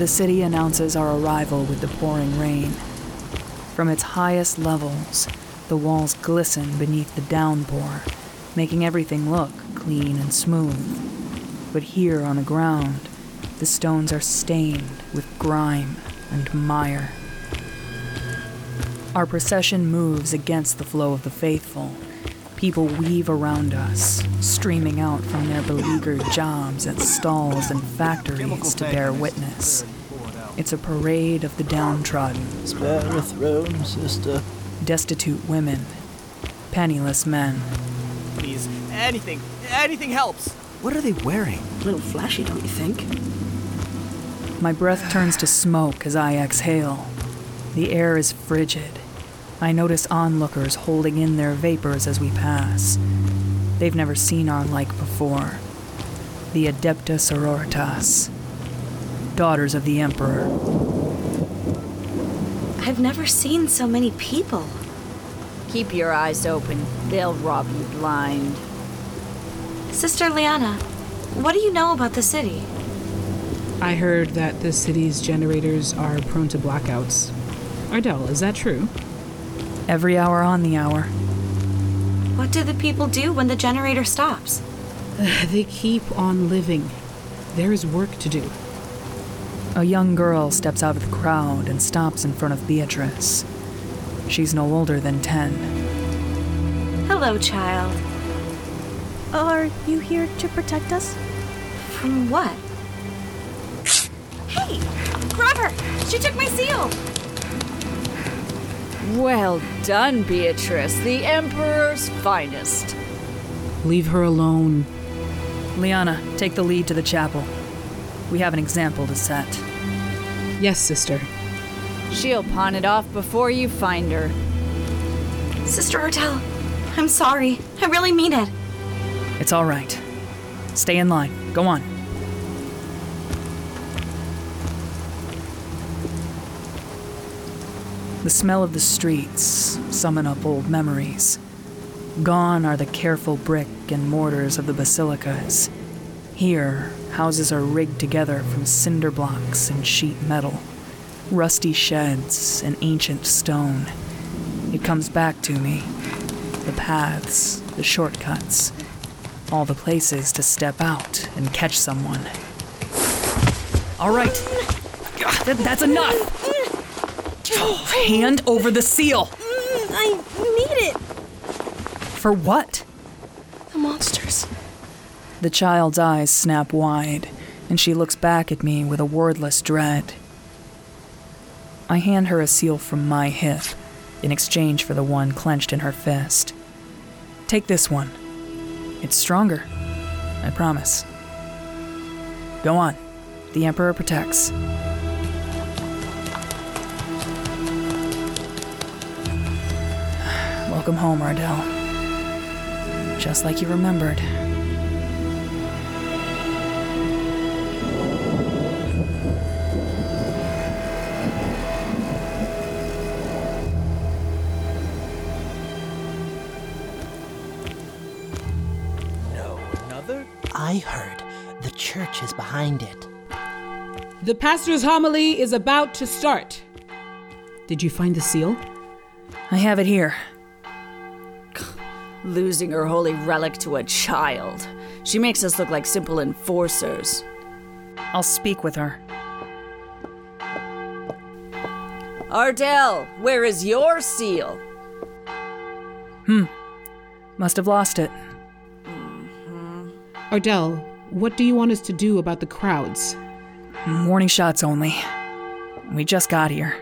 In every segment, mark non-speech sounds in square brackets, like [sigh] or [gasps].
The city announces our arrival with the pouring rain. From its highest levels, the walls glisten beneath the downpour, making everything look clean and smooth. But here on the ground, the stones are stained with grime and mire. Our procession moves against the flow of the faithful. People weave around us, streaming out from their beleaguered jobs at stalls and factories to bear witness. It's a parade of the downtrodden. Spare a throne, sister. Destitute women, penniless men. Please, anything, anything helps. What are they wearing? A little flashy, don't you think? My breath turns to smoke as I exhale. The air is frigid. I notice onlookers holding in their vapors as we pass. They've never seen our like before. The Adepta Sororitas, daughters of the Emperor. I've never seen so many people. Keep your eyes open. They'll rob you blind. Sister Liana, what do you know about the city? I heard that the city's generators are prone to blackouts. Ardell, is that true? Every hour on the hour. What do the people do when the generator stops? [sighs] They keep on living. There is work to do. A young girl steps out of the crowd and stops in front of Beatrice. She's no older than 10. Hello, child. Are you here to protect us? From what? Hey! Grab her! She took my seal! Well done, Beatrice, the Emperor's finest. Leave her alone. Liana, take the lead to the chapel. We have an example to set. Yes, sister. She'll pawn it off before you find her. Sister Ardell, I'm sorry. I really mean it. It's all right. Stay in line. Go on. The smell of the streets summon up old memories. Gone are the careful brick and mortars of the basilicas. Here, houses are rigged together from cinder blocks and sheet metal, rusty sheds and ancient stone. It comes back to me. The paths, the shortcuts, all the places to step out and catch someone. All right, Th- that's enough! Hand over the seal! I need it. For what? The monsters. The child's eyes snap wide, and she looks back at me with a wordless dread. I hand her a seal from my hip in exchange for the one clenched in her fist. Take this one. It's stronger. I promise. Go on. The Emperor protects. [sighs] Welcome home, Ardell. Just like you remembered. The pastor's homily is about to start. Did you find the seal? I have it here. Losing her holy relic to a child. She makes us look like simple enforcers. I'll speak with her. Ardell, where is your seal? Hmm. Must have lost it. Ardell, what do you want us to do about the crowds? Warning shots only. We just got here.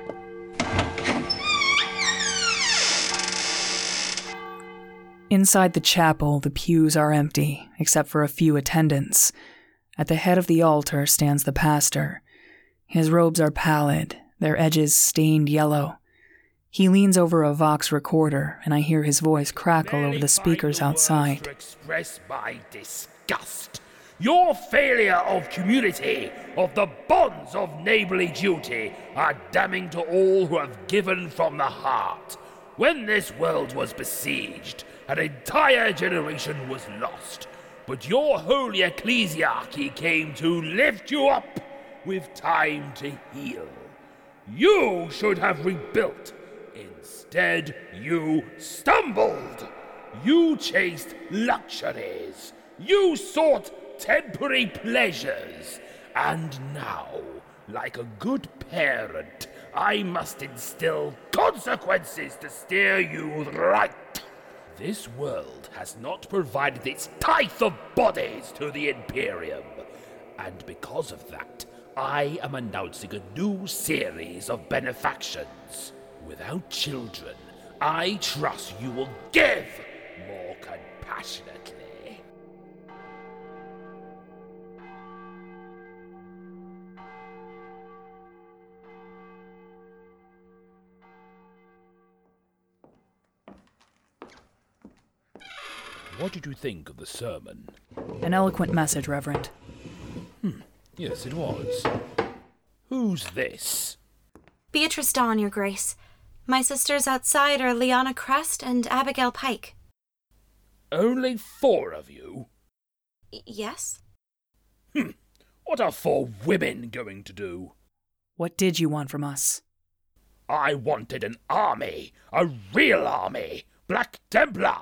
Inside the chapel, the pews are empty, except for a few attendants. At the head of the altar stands the pastor. His robes are pallid, their edges stained yellow. He leans over a Vox recorder, and I hear his voice crackle over the speakers outside. Disgust. Your failure of community, of the bonds of neighborly duty, are damning to all who have given from the heart. When this world was besieged, an entire generation was lost. But your holy ecclesiarchy came to lift you up with time to heal. You should have rebuilt. Instead, you stumbled. You chased luxuries. You sought temporary pleasures. And now, like a good parent, I must instill consequences to steer you right. This world has not provided its tithe of bodies to the Imperium. And because of that, I am announcing a new series of benefactions. Without children, I trust you will give more compassionately. What did you think of the sermon? An eloquent message, Reverend. Hmm, yes, it was. Who's this? Beatrice Dawn, Your Grace. My sisters outside are Liana Crest and Abigail Pike. Only four of you? Y- yes? Hmm, what are four women going to do? What did you want from us? I wanted an army, a real army, Black Templar,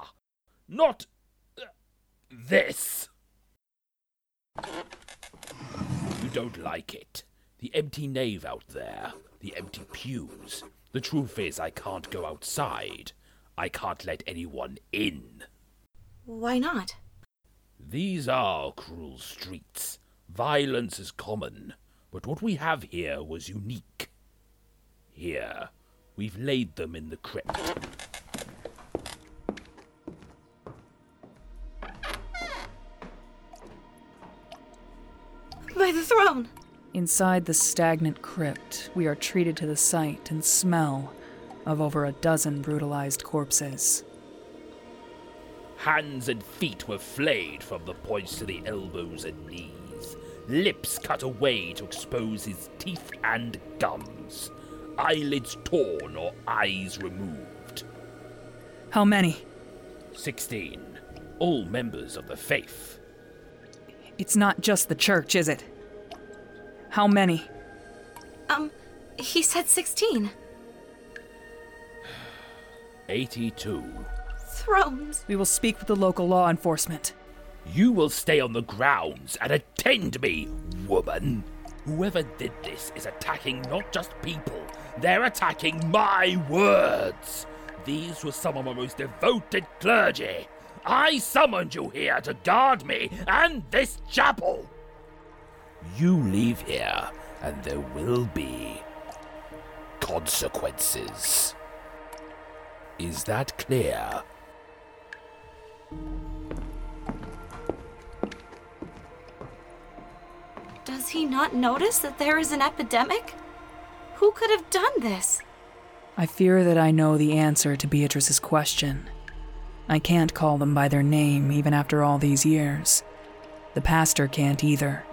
not this. You don't like it. The empty nave out there, the empty pews. The truth is, I can't go outside. I can't let anyone in. Why not? These are cruel streets. Violence is common, but what we have here was unique. Here, we've laid them in the crypt. By the throne! Inside the stagnant crypt, we are treated to the sight and smell of over a dozen brutalized corpses. Hands and feet were flayed from the points to the elbows and knees. Lips cut away to expose his teeth and gums. Eyelids torn or eyes removed. How many? Sixteen. All members of the faith. It's not just the church, is it? How many? Um, he said 16. 82. Thrones. We will speak with the local law enforcement. You will stay on the grounds and attend me, woman. Whoever did this is attacking not just people, they're attacking my words. These were some of my most devoted clergy. I summoned you here to guard me and this chapel. You leave here, and there will be consequences. Is that clear? Does he not notice that there is an epidemic? Who could have done this? I fear that I know the answer to Beatrice's question. I can't call them by their name even after all these years. The pastor can't either.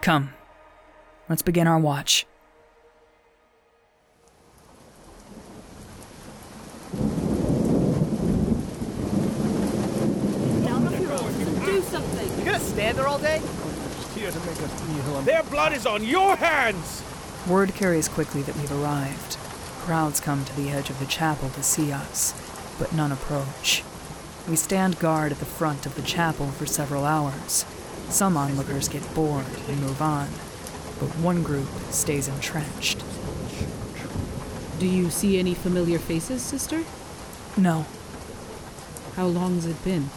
Come, let's begin our watch. Do something. You gonna stand there all day? Their blood is on your hands! Word carries quickly that we've arrived. Crowds come to the edge of the chapel to see us, but none approach. We stand guard at the front of the chapel for several hours. Some onlookers get bored and move on, but one group stays entrenched. Do you see any familiar faces, sister? No, How long's it been?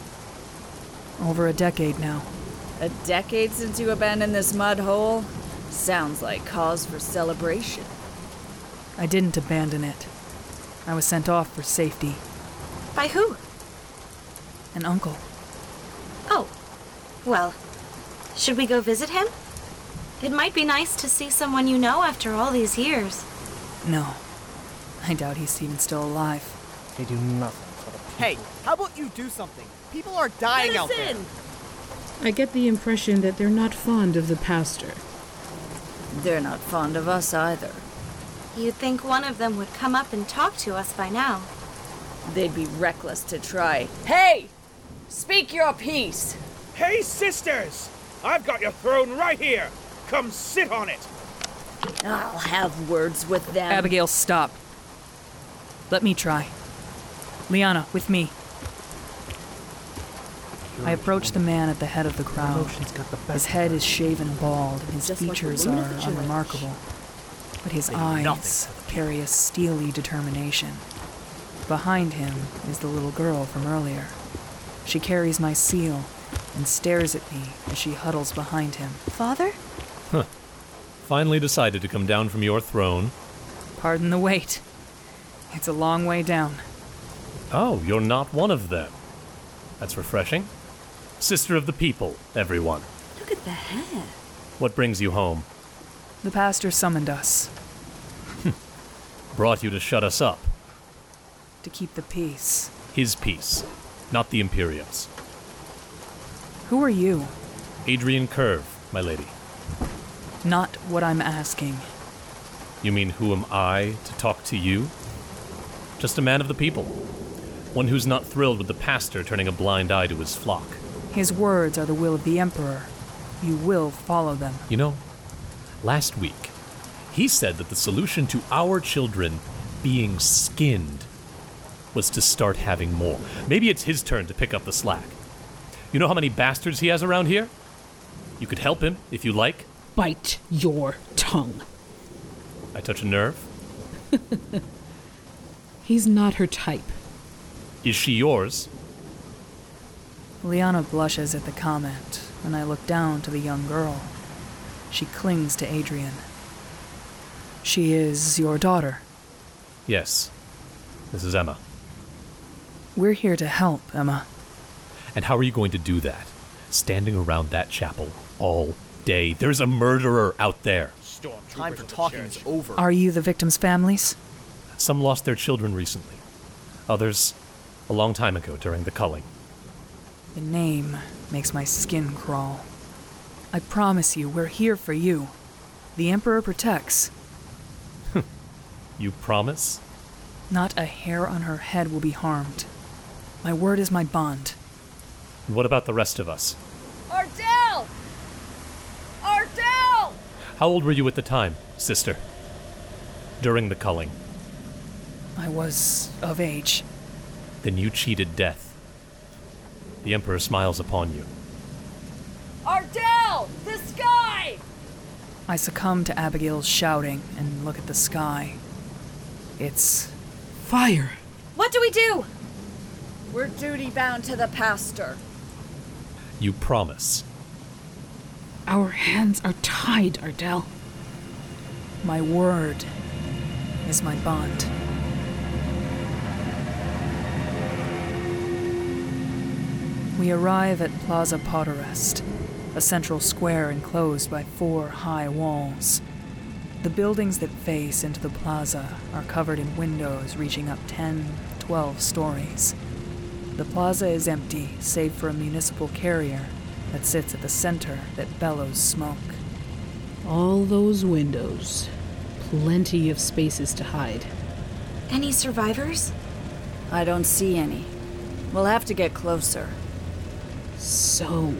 over a decade now. A decade since you abandoned this mud hole? Sounds like cause for celebration. I didn't abandon it. I was sent off for safety. By who? An uncle. Oh. Well, should we go visit him? It might be nice to see someone you know after all these years. No. I doubt he's even still alive. They do nothing for the people. Hey, how about you do something? People are dying out there. I get the impression that they're not fond of the pastor. They're not fond of us either. You'd think one of them would come up and talk to us by now. They'd be reckless to try. Hey! Speak your piece! Hey, sisters! I've got your throne right here! come sit on it. I'll have words with them. Abigail, stop. Let me try. Liana, with me. I approach the man at the head of the crowd. His head is shaven bald, and his Just like the features are of the church. unremarkable. But his eyes carry a steely determination. Behind him is the little girl from earlier. She carries my seal and stares at me as she huddles behind him. Father? Huh. Finally decided to come down from your throne. Pardon the wait. It's a long way down. Oh, you're not one of them. That's refreshing. Sister of the people, everyone. Look at the hair. What brings you home? The pastor summoned us Brought you to shut us up. To keep the peace. His peace, not the Imperium's. Who are you? Adrian Curve, my lady. Not what I'm asking. You mean who am I to talk to you? Just a man of the people. One who's not thrilled with the pastor turning a blind eye to his flock. His words are the will of the Emperor. You will follow them. You know, last week, he said that the solution to our children being skinned was to start having more. Maybe it's his turn to pick up the slack. You know how many bastards he has around here? You could help him if you like. Bite your tongue. I touch a nerve. [laughs] He's not her type. Is she yours? Liana blushes at the comment, and I look down to the young girl. She clings to Adrian. She is your daughter. Yes. This is Emma. We're here to help, Emma. And how are you going to do that? Standing around that chapel all day. There's a murderer out there. Time for talking is over. Are you the victims' families? Some lost their children recently. Others, a long time ago during the culling. The name makes my skin crawl. I promise you, we're here for you. The Emperor protects. [laughs] You promise? Not a hair on her head will be harmed. My word is my bond. And what about the rest of us? Ardell! Ardell! How old were you at the time, sister? During the culling. I was of age. Then you cheated death. The Emperor smiles upon you. Ardell! The sky! I succumb to Abigail's shouting and look at the sky. It's Fire. What do we do? We're duty bound to the pastor. You promise. Our hands are tied, Ardell. my word is my bond. We arrive at Plaza Poderest, a central square enclosed by four high walls. The buildings that face into the plaza are covered in windows reaching up 10, 12 stories. The plaza is empty, save for a municipal carrier that sits at the center that bellows smoke. All those windows. Plenty of spaces to hide. Any survivors? I don't see any. We'll have to get closer. So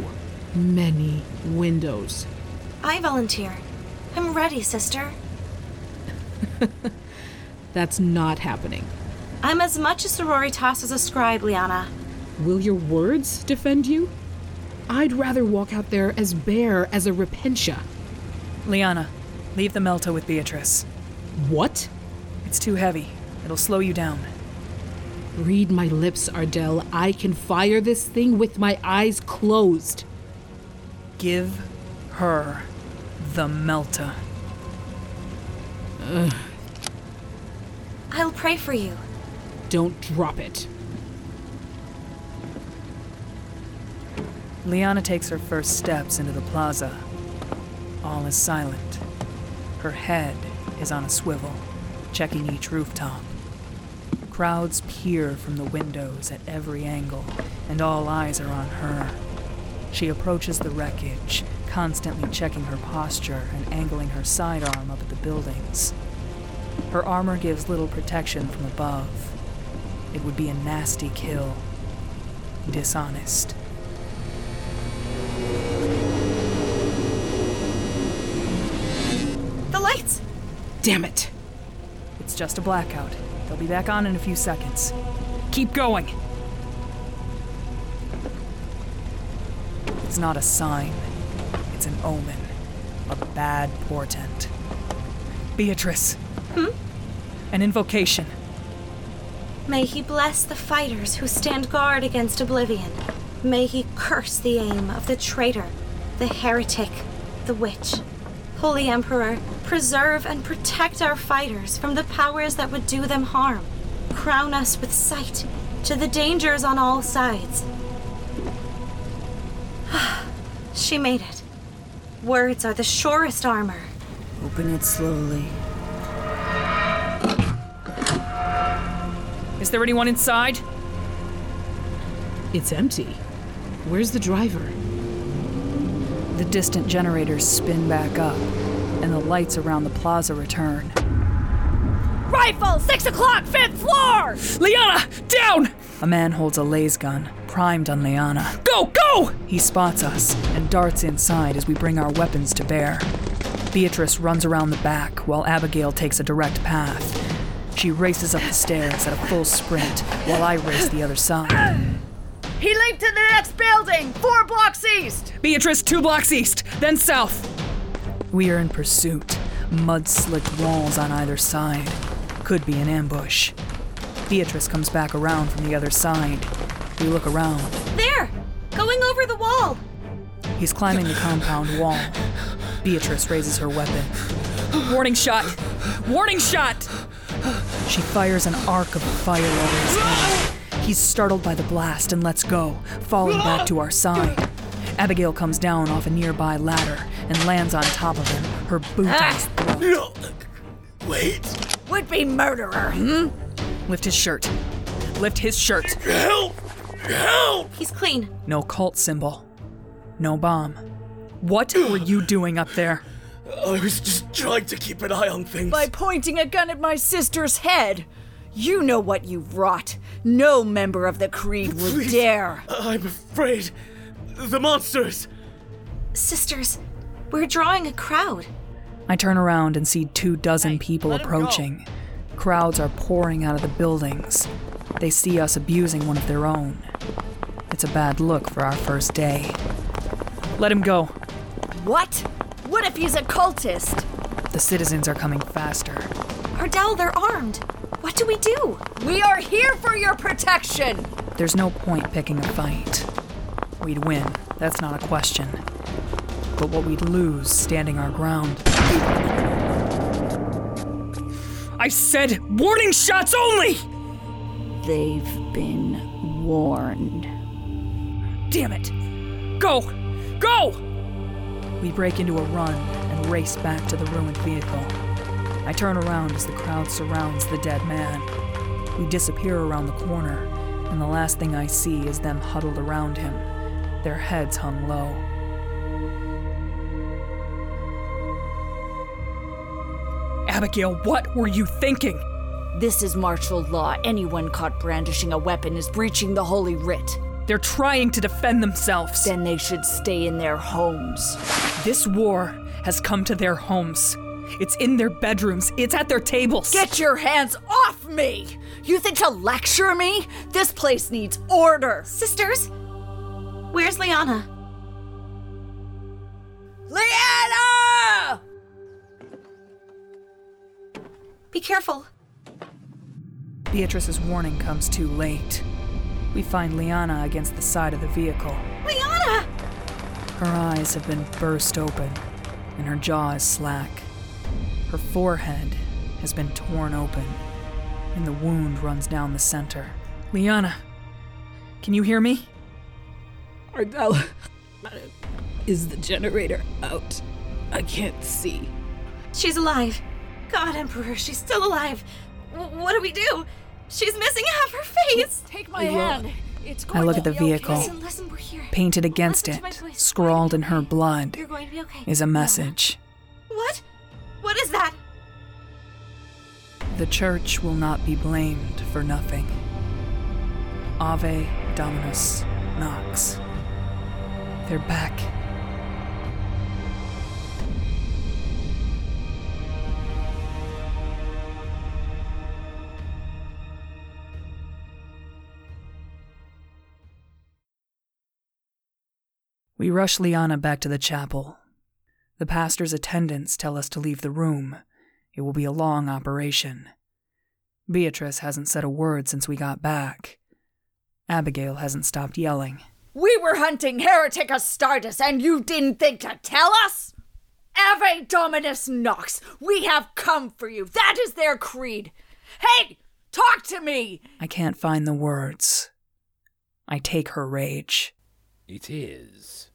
many windows. I volunteer. I'm ready, sister. [laughs] That's not happening. I'm as much a sororitas as a scribe, Liana. Will your words defend you? I'd rather walk out there as bare as a repentia. Liana, leave the Melta with Beatrice. What? It's too heavy. It'll slow you down. Read my lips, Ardell. I can fire this thing with my eyes closed. Give her the Melta. I'll pray for you. Don't drop it. Liana takes her first steps into the plaza. All is silent. Her head is on a swivel, checking each rooftop. Crowds peer from the windows at every angle, and all eyes are on her. She approaches the wreckage, constantly checking her posture and angling her sidearm up at the buildings. Her armor gives little protection from above. It would be a nasty kill. Dishonest. The lights! Damn it. It's just a blackout. They'll be back on in a few seconds. Keep going! It's not a sign, it's an omen. A bad portent. Beatrice! Hmm? An invocation. May he bless the fighters who stand guard against oblivion. May he curse the aim of the traitor, the heretic, the witch. Holy Emperor, preserve and protect our fighters from the powers that would do them harm. Crown us with sight to the dangers on all sides. [sighs] she made it. Words are the surest armor. Open it slowly. There anyone inside? It's empty. Where's the driver? The distant generators spin back up, and the lights around the plaza return. Rifle, six o'clock, fifth floor! Liana, down! A man holds a laser gun, primed on Liana. Go, go! He spots us and darts inside as we bring our weapons to bear. Beatrice runs around the back while Abigail takes a direct path. She races up the stairs at a full sprint while I race the other side. He leaped to the next building, four blocks east! Beatrice, two blocks east, then south. We are in pursuit, mud slicked walls on either side. Could be an ambush. Beatrice comes back around from the other side. We look around. There! Going over the wall! He's climbing the compound wall. Beatrice raises her weapon. Warning shot! Warning shot! She fires an arc of fire over his head. He's startled by the blast and lets go, falling back to our side. Abigail comes down off a nearby ladder and lands on top of him, her boot on his throat. Wait. Would be murderer, hmm? Lift his shirt. Lift his shirt. Help! Help! He's clean. No cult symbol. No bomb. What were you doing up there? I was just trying to keep an eye on things. By pointing a gun at my sister's head. You know what you've wrought. No member of the Creed would Please, dare. I'm afraid. The monsters! Sisters, we're drawing a crowd. I turn around and see two dozen people approaching. Crowds are pouring out of the buildings. They see us abusing one of their own. It's a bad look for our first day. Let him go. What? What if he's a cultist? The citizens are coming faster. Ardell, they're armed. What do we do? We are here for your protection! There's no point picking a fight. We'd win, that's not a question. But what we'd lose standing our ground. I said warning shots only! They've been warned. Damn it! Go! Go! We break into a run and race back to the ruined vehicle. I turn around as the crowd surrounds the dead man. We disappear around the corner, and the last thing I see is them huddled around him, their heads hung low. Abigail, what were you thinking? This is martial law. Anyone caught brandishing a weapon is breaching the Holy Writ. They're trying to defend themselves. Then they should stay in their homes. This war has come to their homes. It's in their bedrooms. It's at their tables. Get your hands off me! You think to lecture me? This place needs order! Sisters, where's Liana? Liana! Be careful. Beatrice's warning comes too late. We find Liana against the side of the vehicle. Liana! Her eyes have been burst open, and her jaw is slack. Her forehead has been torn open, and the wound runs down the center. Liana, can you hear me? Ardell, is the generator out? I can't see. She's alive. God, Emperor, she's still alive. W- what do we do? She's missing half her face. Take my hand. I look at the be okay. vehicle. Listen, listen. Painted against it, scrawled in her blood, You're going to be okay. is a message. What? What is that? The church will not be blamed for nothing. Ave Dominus Nox. They're back. Rush Liana back to the chapel. The pastor's attendants tell us to leave the room. It will be a long operation. Beatrice hasn't said a word since we got back. Abigail hasn't stopped yelling. We were hunting Heretic Astartes, and you didn't think to tell us? Ave Dominus Nox, we have come for you. That is their creed. Hey, talk to me! I can't find the words. I take her rage. It is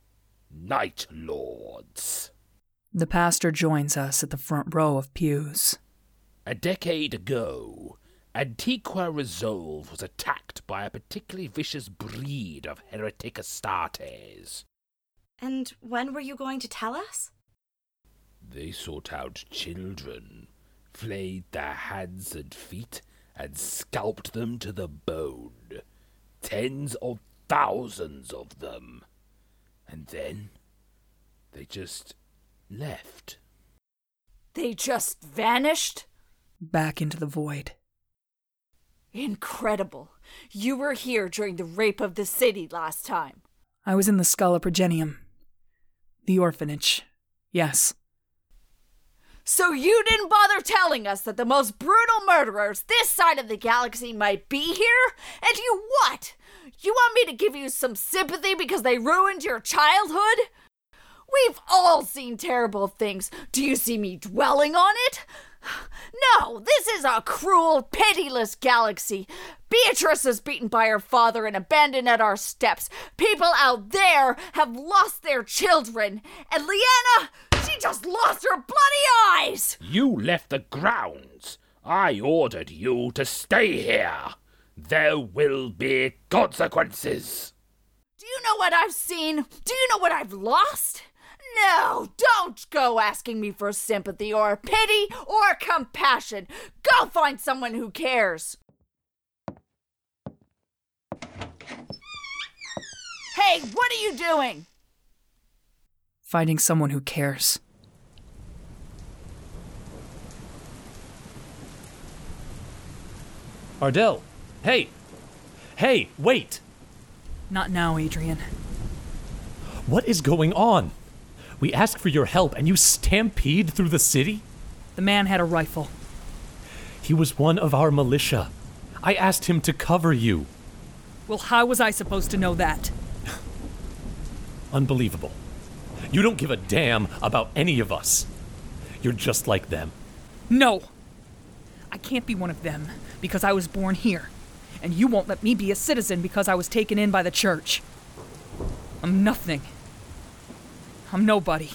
Night Lords. The pastor joins us at the front row of pews. A decade ago, Antiqua Resolve was attacked by a particularly vicious breed of heretic Astartes. And when were you going to tell us? They sought out children, flayed their hands and feet, and scalped them to the bone. Tens of thousands of them. And then they just left. They just vanished? Back into the void. Incredible. You were here during the rape of the city last time. I was in the Schola Progenium. The orphanage. Yes. So you didn't bother telling us that the most brutal murderers this side of the galaxy might be here? And you what? You want me to give you some sympathy because they ruined your childhood? We've all seen terrible things. Do you see me dwelling on it? No, this is a cruel, pitiless galaxy. Beatrice is beaten by her father and abandoned at our steps. People out there have lost their children. And Liana, she just lost her bloody eyes! You left the grounds. I ordered you to stay here. There will be consequences. Do you know what I've seen? Do you know what I've lost? No, don't go asking me for sympathy or pity or compassion. Go find someone who cares. Hey, what are you doing? Finding someone who cares. Ardell! Hey! Hey, wait! Not now, Adrian. What is going on? We ask for your help and you stampede through the city? The man had a rifle. He was one of our militia. I asked him to cover you. Well, how was I supposed to know that? Unbelievable. You don't give a damn about any of us. You're just like them. No! I can't be one of them because I was born here. And you won't let me be a citizen because I was taken in by the church. I'm nothing. I'm nobody.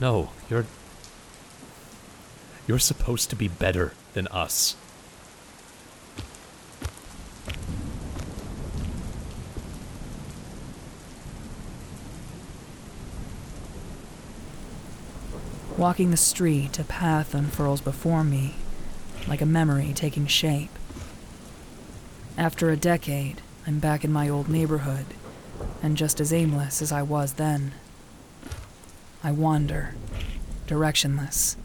No, you're. You're supposed to be better than us. Walking the street, a path unfurls before me, like a memory taking shape. After a decade, I'm back in my old neighborhood, and just as aimless as I was then. I wander, directionless.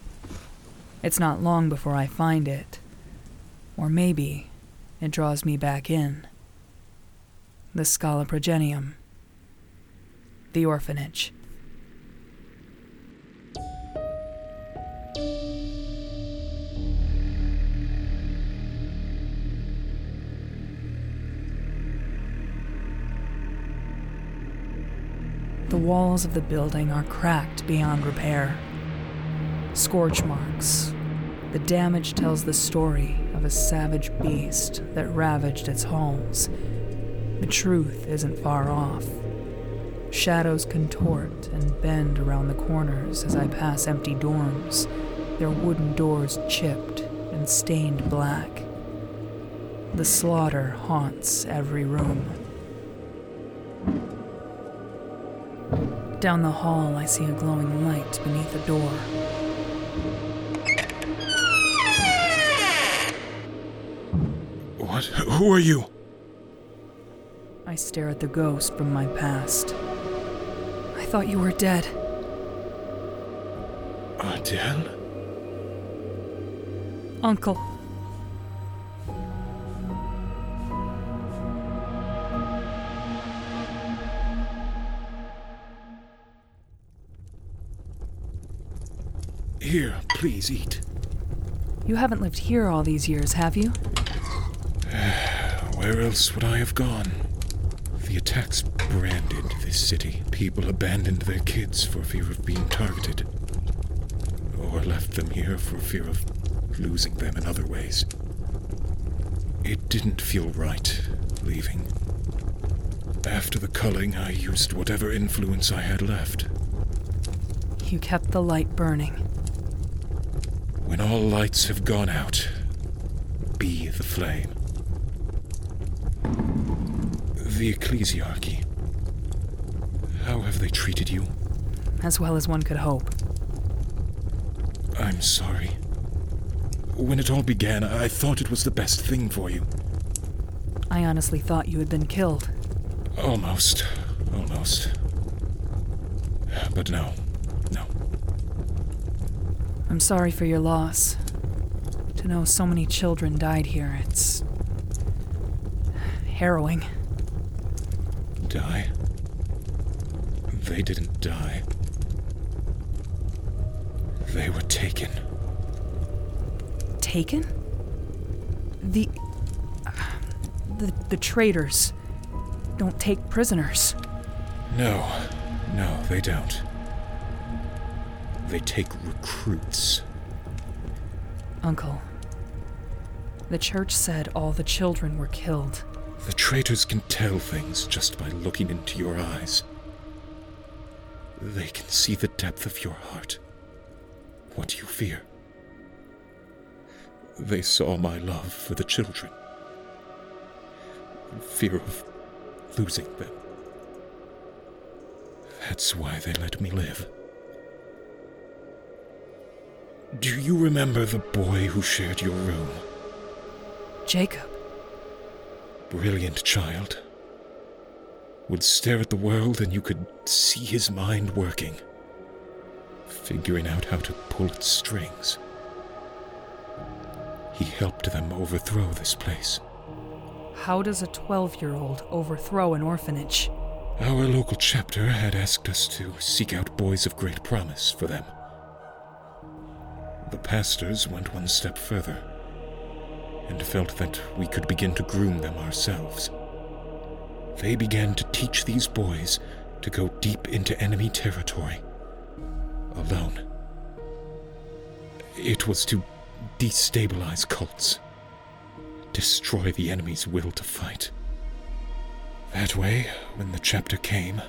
It's not long before I find it. Or maybe it draws me back in. The Schola Progenium. The orphanage. The walls of the building are cracked beyond repair. Scorch marks. The damage tells the story of a savage beast that ravaged its halls. The truth isn't far off. Shadows contort and bend around the corners as I pass empty dorms, their wooden doors chipped and stained black. The slaughter haunts every room. Down the hall, I see a glowing light beneath a door. What? Who are you? I stare at the ghost from my past. I thought you were dead. Ardell? Uncle. Here, please eat. You haven't lived here all these years, have you? [sighs] Where else would I have gone? The attacks branded this city. People abandoned their kids for fear of being targeted, or left them here for fear of losing them in other ways. It didn't feel right leaving. After the culling, I used whatever influence I had left. You kept the light burning. When all lights have gone out, be the flame. The ecclesiarchy. How have they treated you? As well as one could hope. I'm sorry. When it all began, I thought it was the best thing for you. I honestly thought you had been killed. Almost. Almost. But no. I'm sorry for your loss. To know so many children died here, it's. harrowing. Die? They didn't die. They were taken. Taken? The. The, the traitors don't take prisoners. No, no, they don't. They take recruits. Uncle, the church said all the children were killed. The traitors can tell things just by looking into your eyes. They can see the depth of your heart. What do you fear. They saw my love for the children. Fear of losing them. That's why they let me live. Do you remember the boy who shared your room? Jacob. Brilliant child. Would stare at the world and you could see his mind working, figuring out how to pull its strings. He helped them overthrow this place. How does a 12 year old overthrow an orphanage? Our local chapter had asked us to seek out boys of great promise for them. Pastors went one step further and felt that we could begin to groom them ourselves. They began to teach these boys to go deep into enemy territory alone. It was to destabilize cults, destroy the enemy's will to fight. That way, when the chapter came,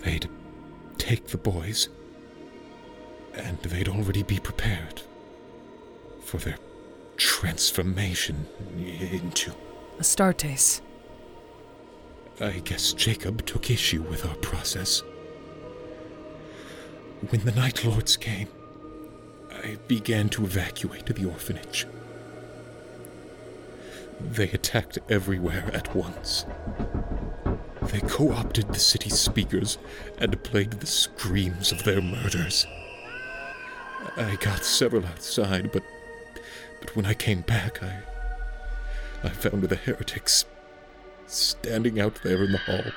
they'd take the boys, and they'd already be prepared for their transformation into. Astartes. I guess Jacob took issue with our process. When the Night Lords came, I began to evacuate the orphanage. They attacked everywhere at once. They co opted the city's speakers and played the screams of their murders. I got several outside, but but when I came back, I I found the heretics standing out there in the hall.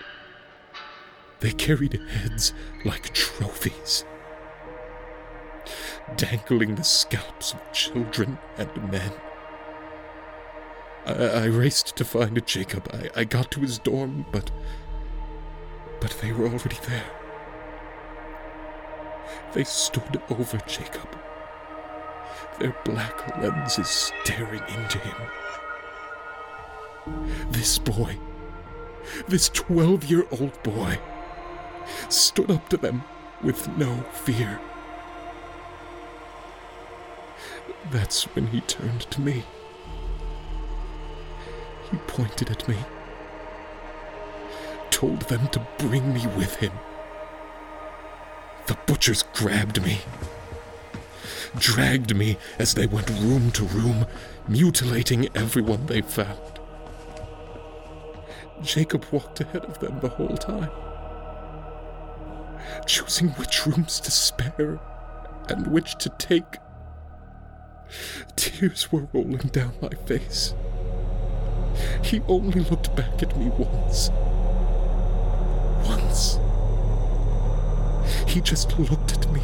They carried heads like trophies, dangling the scalps of children and men. I, I raced to find Jacob. I, I got to his dorm, but. but they were already there. They stood over Jacob, their black lenses staring into him. This boy, this 12 year old boy, stood up to them with no fear. That's when he turned to me. He pointed at me, told them to bring me with him. The butchers grabbed me, dragged me as they went room to room, mutilating everyone they found. Jacob walked ahead of them the whole time, choosing which rooms to spare and which to take. Tears were rolling down my face. He only looked back at me once. Once. He just looked at me.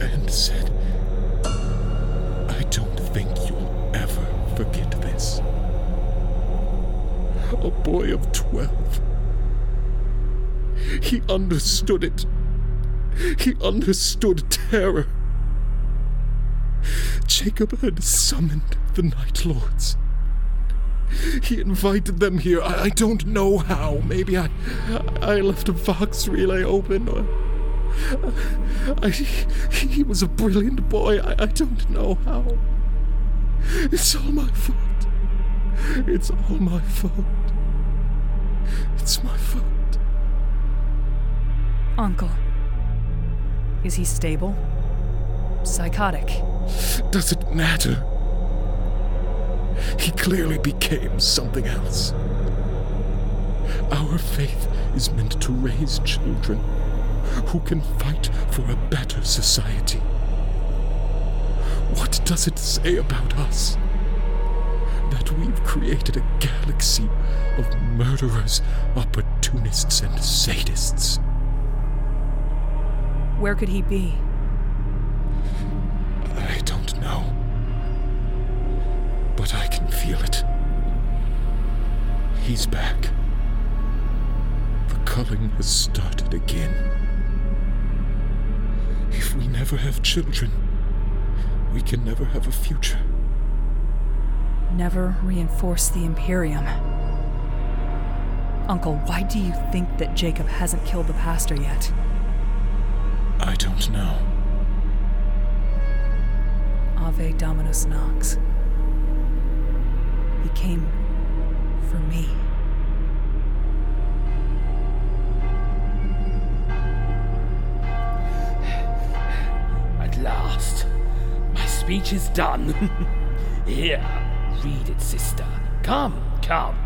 And said, I don't think you'll ever forget this. A boy of twelve. He understood it. He understood terror. Jacob had summoned the Night Lords. He invited them here. I, I don't know how. Maybe I, I left a Vox relay open, or I, he was a brilliant boy. I, I don't know how. It's all my fault. It's all my fault. It's my fault. Uncle. Is he stable? Psychotic? Does it matter? He clearly became something else. Our faith is meant to raise children who can fight for a better society. What does it say about us? That we've created a galaxy of murderers, opportunists, and sadists. Where could he be? I don't know. But I can feel it. He's back. The culling has started again. If we never have children, we can never have a future. Never reinforce the Imperium. Uncle, why do you think that Jacob hasn't killed the pastor yet? I don't know. Ave Dominus Nox. He came for me. At last, my speech is done. [laughs] Here, read it, sister. Come, come.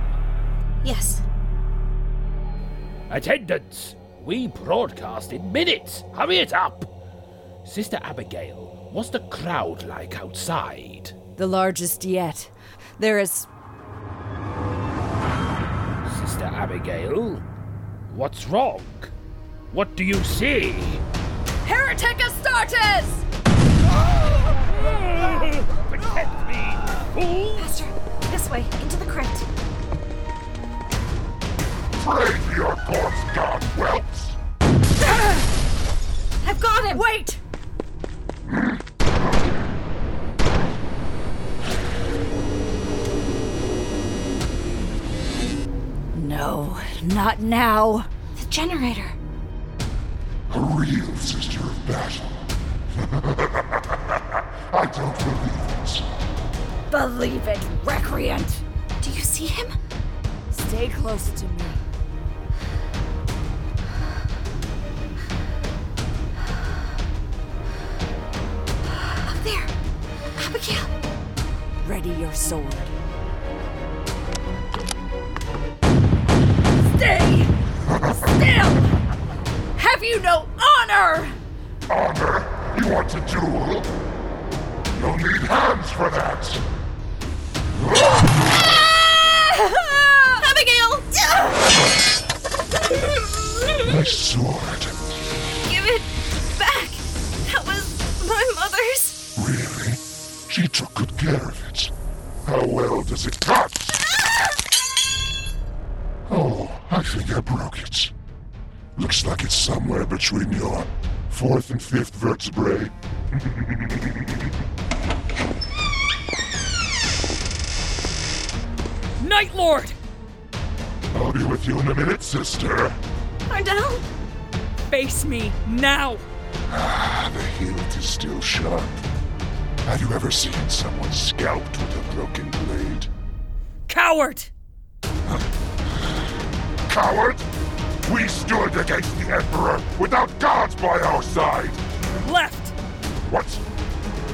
Yes. Attendants, we broadcast in minutes. Hurry it up. Sister Abigail, what's the crowd like outside? The largest yet. There is. Sister Abigail, what's wrong? What do you see? Heretic Astartes! [gasps] Protect me, fool! Pastor, this way, into the crypt. Pray your corpse god whelps! I've got him! Wait! Hmm? No, not now. The generator. A real sister of battle. [laughs] I don't believe it. Believe it, recreant. Do you see him? Stay close to me. Up there. Abigail. Ready your sword. You no honor? Honor? You want to duel? You'll need hands for that! Abigail! My sword. Give it back. That was my mother's. Really? She took good care of it. How well does it cut? Looks like it's somewhere between your fourth and fifth vertebrae. Night Lord! I'll be with you in a minute, sister. Ardell? Face me now! Ah, the hilt is still sharp. Have you ever seen someone scalped with a broken blade? Coward! Coward! We stood against the Emperor without guards by our side! Left! What?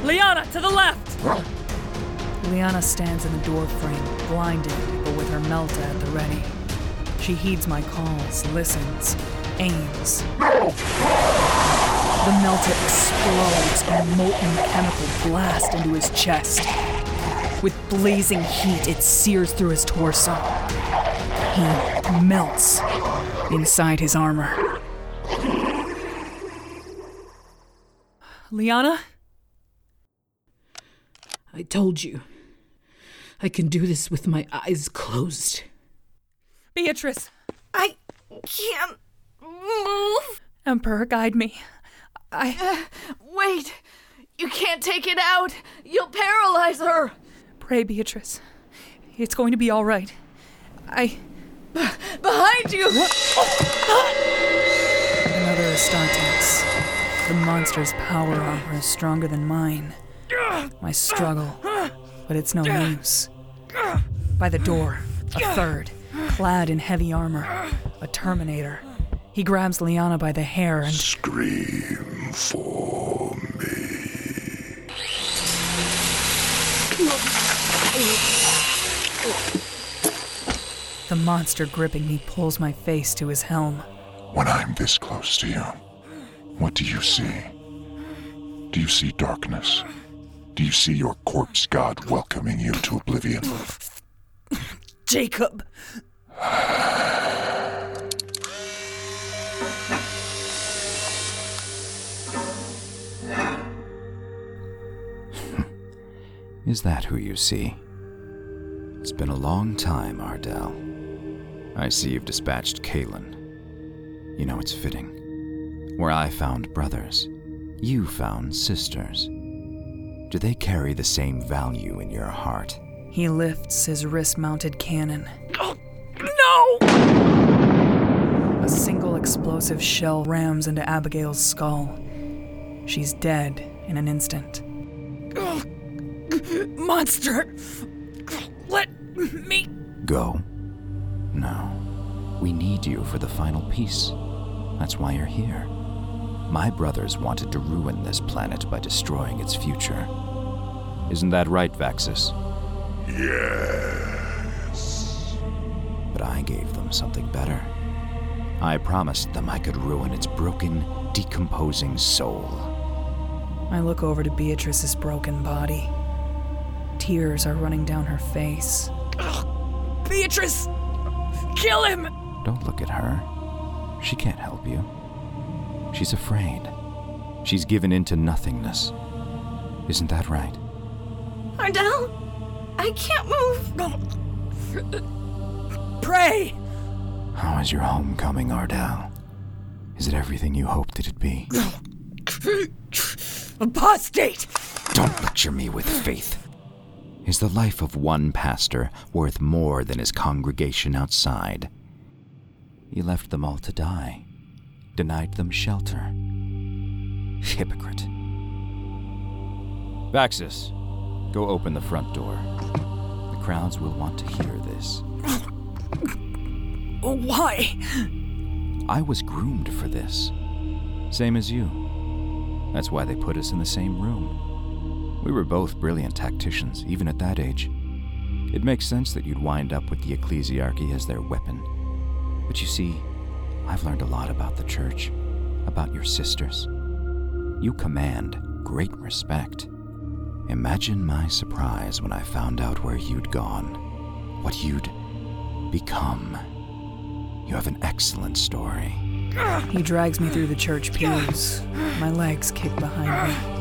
Liana, to the left! Huh? Liana stands in the doorframe, blinded, but with her melta at the ready. She heeds my calls, listens, aims. No! The melta explodes, a molten chemical blast into his chest. With blazing heat, it sears through his torso. He melts inside his armor. Liana? I told you. I can do this with my eyes closed. Beatrice! I can't move. Emperor, guide me. I. Uh, wait! You can't take it out! You'll paralyze her! Pray, Beatrice. It's going to be all right. I. B- behind you! Another Astartes. The monster's power armor is stronger than mine. My struggle, but it's no use. By the door, a third, clad in heavy armor, a Terminator. He grabs Liana by the hair and. Scream for me. The monster gripping me pulls my face to his helm. When I'm this close to you, what do you see? Do you see darkness? Do you see your corpse god welcoming you to oblivion? Jacob! Is that who you see? It's been a long time, Ardell. I see you've dispatched Kalen. You know, it's fitting. Where I found brothers, you found sisters. Do they carry the same value in your heart? He lifts his wrist mounted cannon. Oh, no! A single explosive shell rams into Abigail's skull. She's dead in an instant. Monster! Let me. Go? No. We need you for the final piece. That's why you're here. My brothers wanted to ruin this planet by destroying its future. Isn't that right, Vaxis? Yes. But I gave them something better. I promised them I could ruin its broken, decomposing soul. I look over to Beatrice's broken body. Tears are running down her face. Ugh, Beatrice! Kill him! Don't look at her. She can't help you. She's afraid. She's given in to nothingness. Isn't that right? Ardell, I can't move. Pray! How is your homecoming, Ardell? Is it everything you hoped it'd be? Apostate! Don't lecture me with faith. Is the life of one pastor worth more than his congregation outside? He left them all to die, denied them shelter. Hypocrite. Vaxus, go open the front door. The crowds will want to hear this. Why? I was groomed for this. Same as you. That's why they put us in the same room. We were both brilliant tacticians, even at that age. It makes sense that you'd wind up with the ecclesiarchy as their weapon. But you see, I've learned a lot about the church, about your sisters. You command great respect. Imagine my surprise when I found out where you'd gone, what you'd become. You have an excellent story. He drags me through the church pews. My legs kick behind me.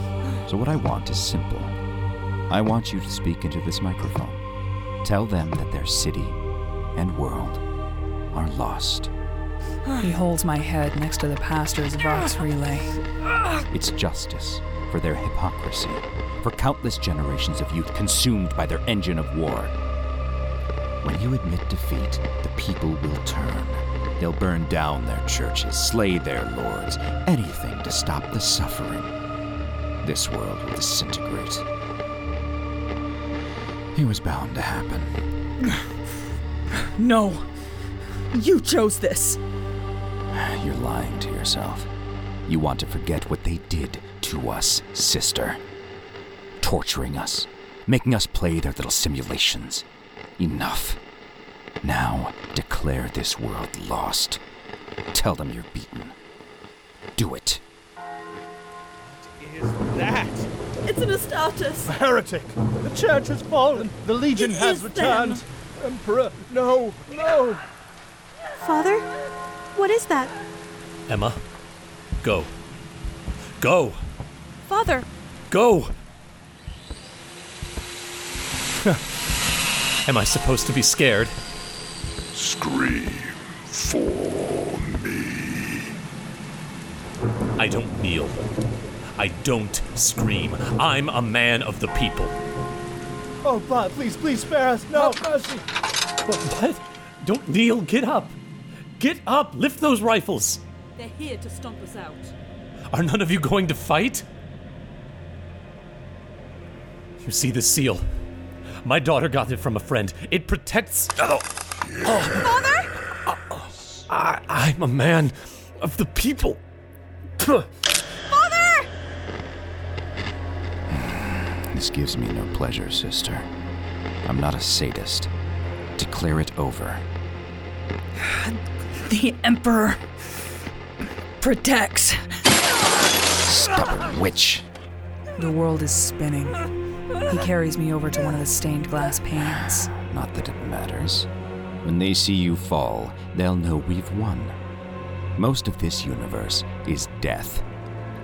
So, what I want is simple. I want you to speak into this microphone. Tell them that their city and world are lost. He holds my head next to the pastor's Vox relay. It's justice for their hypocrisy, for countless generations of youth consumed by their engine of war. When you admit defeat, the people will turn. They'll burn down their churches, slay their lords, anything to stop the suffering. This world will disintegrate. It was bound to happen. No. You chose this. You're lying to yourself. You want to forget what they did to us, sister. Torturing us, making us play their little simulations. Enough. Now declare this world lost. Tell them you're beaten. Do it. It's an Astartes. A heretic. The church has fallen. The legion It has is returned. them. Emperor, no, no. Father? What is that? Emma, go. Go! Father, Go! [laughs] Am I supposed to be scared? Scream for me. I don't kneel. I don't scream. I'm a man of the people. Oh, Bob, please, please spare us. No, mercy. What? Don't kneel. Get up. Get up. Lift those rifles. They're here to stomp us out. Are none of you going to fight? You see this seal? My daughter got it from a friend. It protects. Oh. Father? I, I'm a man of the people. This gives me no pleasure, sister. I'm not a sadist. Declare it over. [sighs] The Emperor protects. Stubborn witch. The world is spinning. He carries me over to one of the stained glass panes. Not that it matters. When they see you fall, they'll know we've won. Most of this universe is death.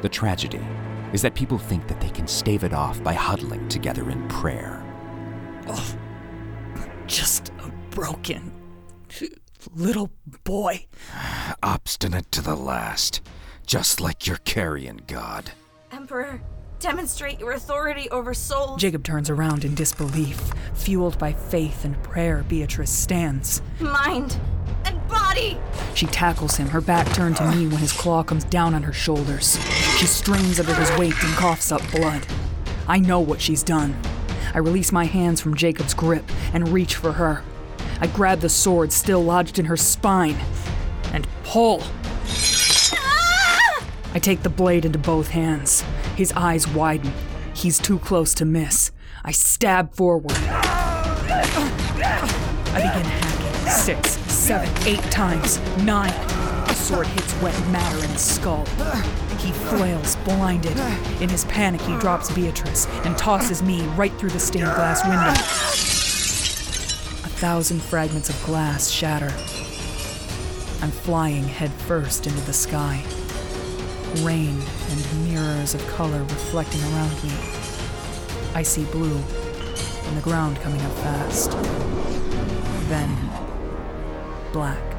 The tragedy is that people think that they can stave it off by huddling together in prayer. Oh, just a broken little boy. Obstinate to the last, just like your carrion god. Emperor, demonstrate your authority over souls. Jacob turns around in disbelief. Fueled by faith and prayer, Beatrice stands. Mind and body. She tackles him, her back turned to me when his claw comes down on her shoulders. She strains under his weight and coughs up blood. I know what she's done. I release my hands from Jacob's grip and reach for her. I grab the sword still lodged in her spine and pull. I take the blade into both hands. His eyes widen. He's too close to miss. I stab forward. I begin hacking six, seven, eight times, nine. Sword hits wet matter in his skull. He flails, blinded. In his panic, he drops Beatrice and tosses me right through the stained glass window. A thousand fragments of glass shatter. I'm flying headfirst into the sky. Rain and mirrors of color reflecting around me. I see blue, and the ground coming up fast. Then, black.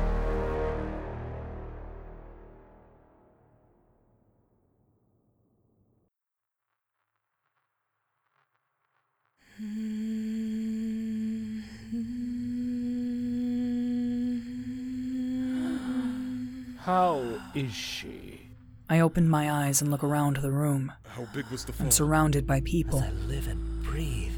How is she? I open my eyes and look around the room. How big was the fall? I'm surrounded by people. As I Live and breathe.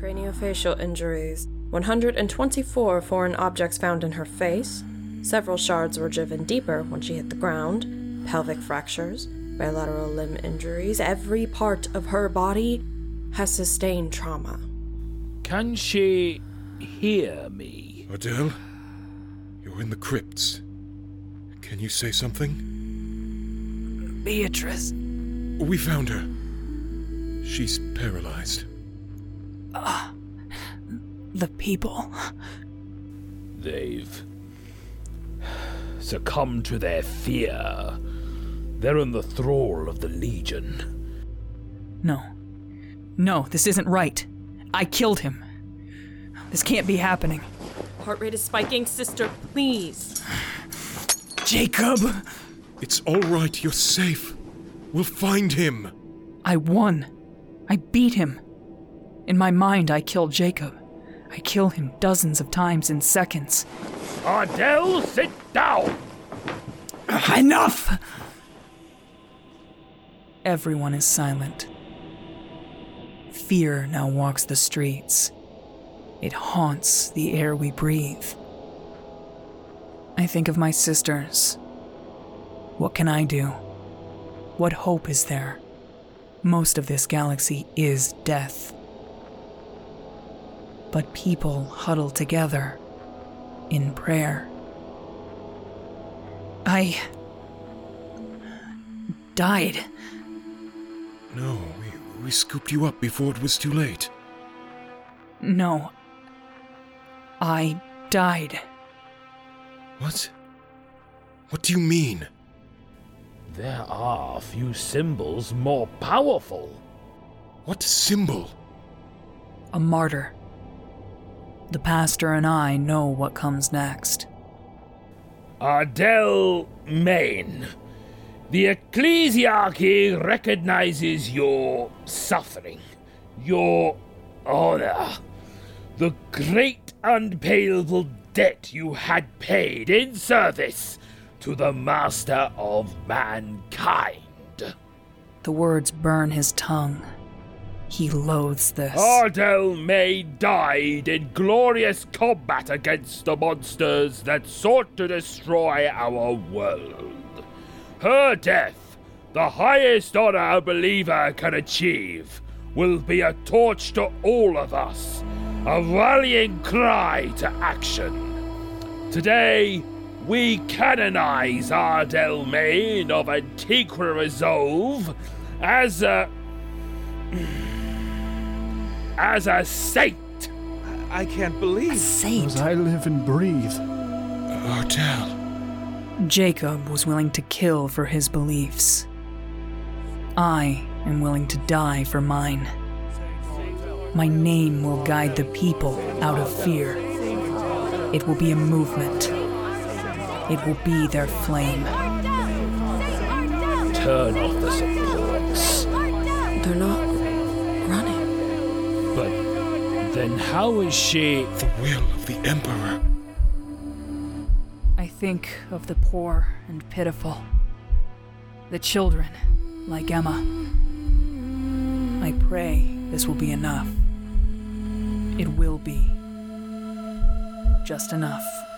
Craniofacial injuries 124 foreign objects found in her face. Several shards were driven deeper when she hit the ground. Pelvic fractures, bilateral limb injuries. Every part of her body has sustained trauma. Can she hear me? Ardell, you're in the crypts. Can you say something? Beatrice. We found her. She's paralyzed. Ah, the people. They've succumbed to their fear. They're in the thrall of the Legion. No. No, this isn't right. I killed him. This can't be happening. Heart rate is spiking, sister, please. Jacob! It's all right, you're safe. We'll find him. I won. I beat him. In my mind, I killed Jacob. I kill him dozens of times in seconds. Ardell, sit down! Enough! Everyone is silent. Fear now walks the streets. It haunts the air we breathe. I think of my sisters. What can I do? What hope is there? Most of this galaxy is death. But people huddle together in prayer. I died. No, we, we scooped you up before it was too late. No. I died. What? What do you mean? There are few symbols more powerful. What symbol? A martyr. The pastor and I know what comes next. Ardell Main. The ecclesiarchy recognizes your suffering, your honor, the great unpayable debt you had paid in service to the master of mankind. The words burn his tongue. He loathes this. Ardell May died in glorious combat against the monsters that sought to destroy our world. Her death, the highest honor a believer can achieve, will be a torch to all of us, a rallying cry to action. Today, we canonize our Main of Antiqua Resolve as a. as a saint. I can't believe. A saint. As I live and breathe. Ardell. Jacob was willing to kill for his beliefs. I am willing to die for mine. My name will guide the people out of fear. It will be a movement. It will be their flame. Turn off the supports. They're not running. But then how is she. The will of the Emperor. I think of the poor and pitiful. The children, like Emma. I pray this will be enough. It will be. Just enough.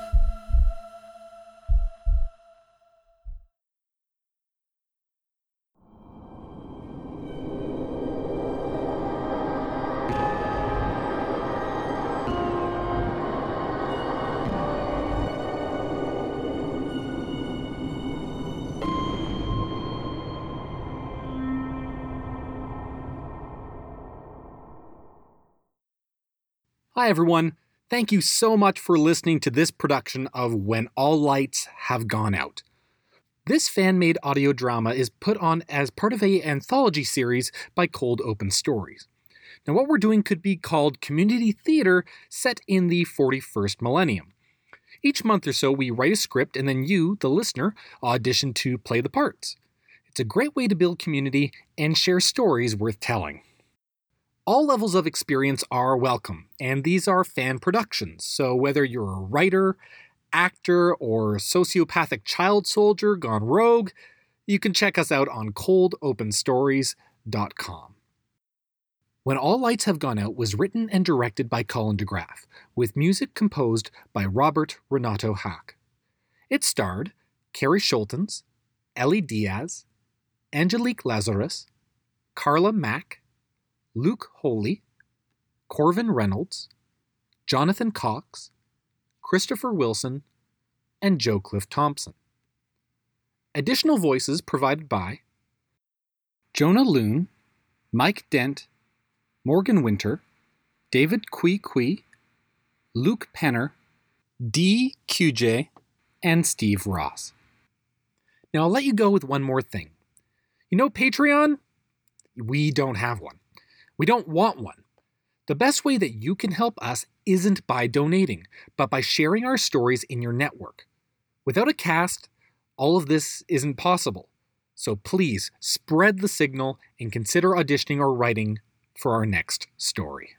Hi, everyone. Thank you so much for listening to this production of When All Lights Have Gone Out. This fan made audio drama is put on as part of a anthology series by Cold Open Stories. Now, what we're doing could be called community theater set in the 41st millennium. Each month or so, we write a script and then you, the listener, audition to play the parts. It's a great way to build community and share stories worth telling. All levels of experience are welcome, and these are fan productions, so whether you're a writer, actor, or sociopathic child soldier gone rogue, you can check us out on coldopenstories.com. When All Lights Have Gone Out was written and directed by Colin DeGraff, with music composed by Robert Renato Hack. It starred Carrie Schultens, Ellie Diaz, Angelique Lazarus, Carla Mack, Luke Holy, Corvin Reynolds, Jonathan Cox, Christopher Wilson, and Joe Cliff Thompson. Additional voices provided by Jonah Loon, Mike Dent, Morgan Winter, David Kui Kui, Luke Penner, D. QJ, and Steve Ross. Now I'll let you go with one more thing. You know Patreon? We don't have one. We don't want one. The best way that you can help us isn't by donating, but by sharing our stories in your network. Without a cast, all of this isn't possible. So please spread the signal and consider auditioning or writing for our next story.